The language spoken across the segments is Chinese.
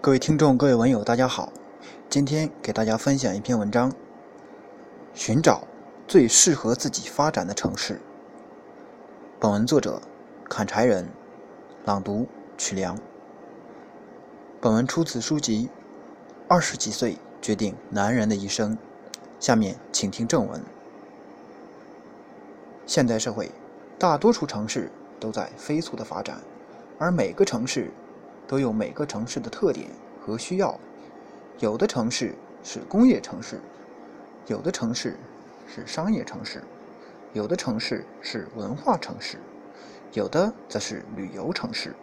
各位听众、各位文友，大家好。今天给大家分享一篇文章：寻找最适合自己发展的城市。本文作者：砍柴人，朗读：曲良。本文出自书籍《二十几岁决定男人的一生》。下面请听正文。现代社会，大多数城市都在飞速的发展，而每个城市都有每个城市的特点和需要。有的城市是工业城市，有的城市是商业城市，有的城市是文化城市，有的则是旅游城市。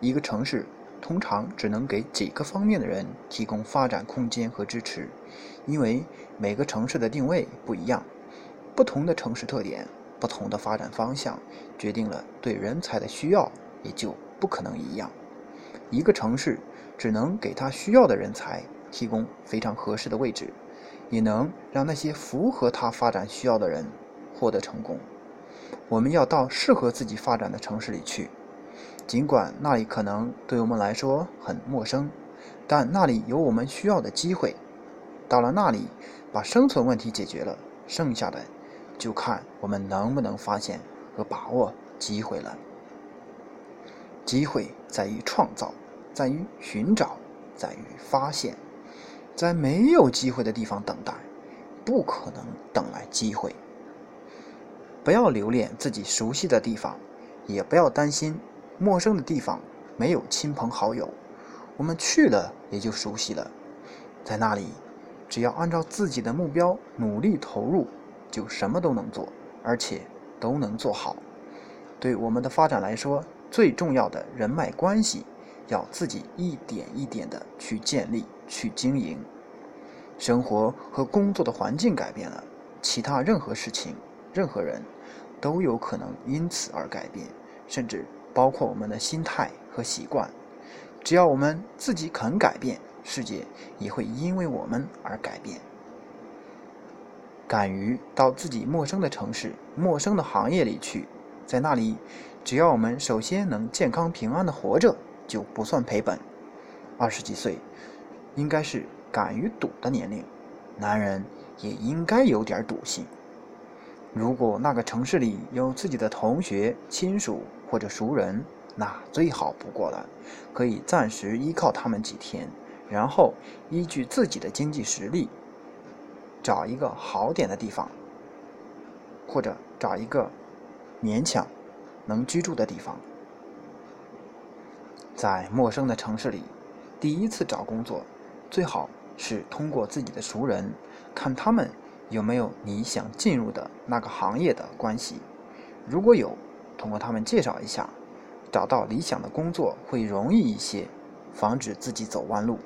一个城市通常只能给几个方面的人提供发展空间和支持，因为每个城市的定位不一样。不同的城市特点、不同的发展方向，决定了对人才的需要也就不可能一样。一个城市只能给他需要的人才提供非常合适的位置，也能让那些符合他发展需要的人获得成功。我们要到适合自己发展的城市里去，尽管那里可能对我们来说很陌生，但那里有我们需要的机会。到了那里，把生存问题解决了，剩下的。就看我们能不能发现和把握机会了。机会在于创造，在于寻找，在于发现。在没有机会的地方等待，不可能等来机会。不要留恋自己熟悉的地方，也不要担心陌生的地方没有亲朋好友。我们去了也就熟悉了，在那里，只要按照自己的目标努力投入。就什么都能做，而且都能做好。对我们的发展来说，最重要的人脉关系，要自己一点一点的去建立、去经营。生活和工作的环境改变了，其他任何事情、任何人，都有可能因此而改变，甚至包括我们的心态和习惯。只要我们自己肯改变，世界也会因为我们而改变。敢于到自己陌生的城市、陌生的行业里去，在那里，只要我们首先能健康平安的活着，就不算赔本。二十几岁，应该是敢于赌的年龄，男人也应该有点赌性。如果那个城市里有自己的同学、亲属或者熟人，那最好不过了，可以暂时依靠他们几天，然后依据自己的经济实力。找一个好点的地方，或者找一个勉强能居住的地方。在陌生的城市里，第一次找工作，最好是通过自己的熟人，看他们有没有你想进入的那个行业的关系。如果有，通过他们介绍一下，找到理想的工作会容易一些，防止自己走弯路。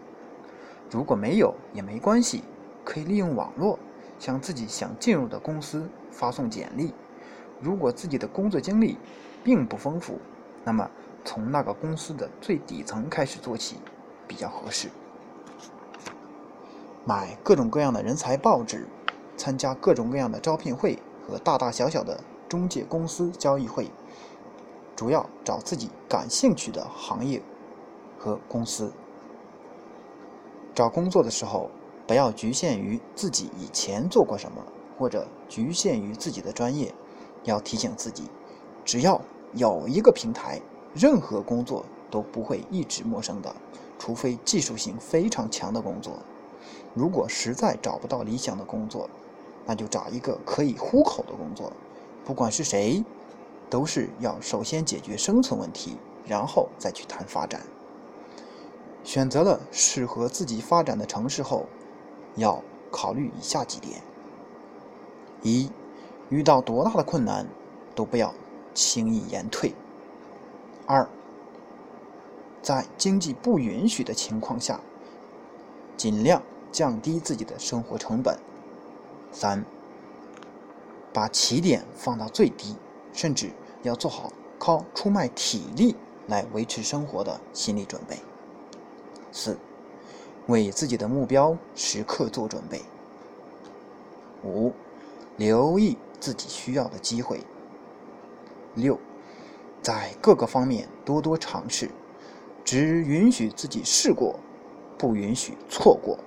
如果没有，也没关系。可以利用网络向自己想进入的公司发送简历。如果自己的工作经历并不丰富，那么从那个公司的最底层开始做起比较合适。买各种各样的人才报纸，参加各种各样的招聘会和大大小小的中介公司交易会，主要找自己感兴趣的行业和公司。找工作的时候。不要局限于自己以前做过什么，或者局限于自己的专业。要提醒自己，只要有一个平台，任何工作都不会一直陌生的，除非技术性非常强的工作。如果实在找不到理想的工作，那就找一个可以糊口的工作。不管是谁，都是要首先解决生存问题，然后再去谈发展。选择了适合自己发展的城市后。要考虑以下几点：一、遇到多大的困难都不要轻易言退；二、在经济不允许的情况下，尽量降低自己的生活成本；三、把起点放到最低，甚至要做好靠出卖体力来维持生活的心理准备；四。为自己的目标时刻做准备。五，留意自己需要的机会。六，在各个方面多多尝试，只允许自己试过，不允许错过。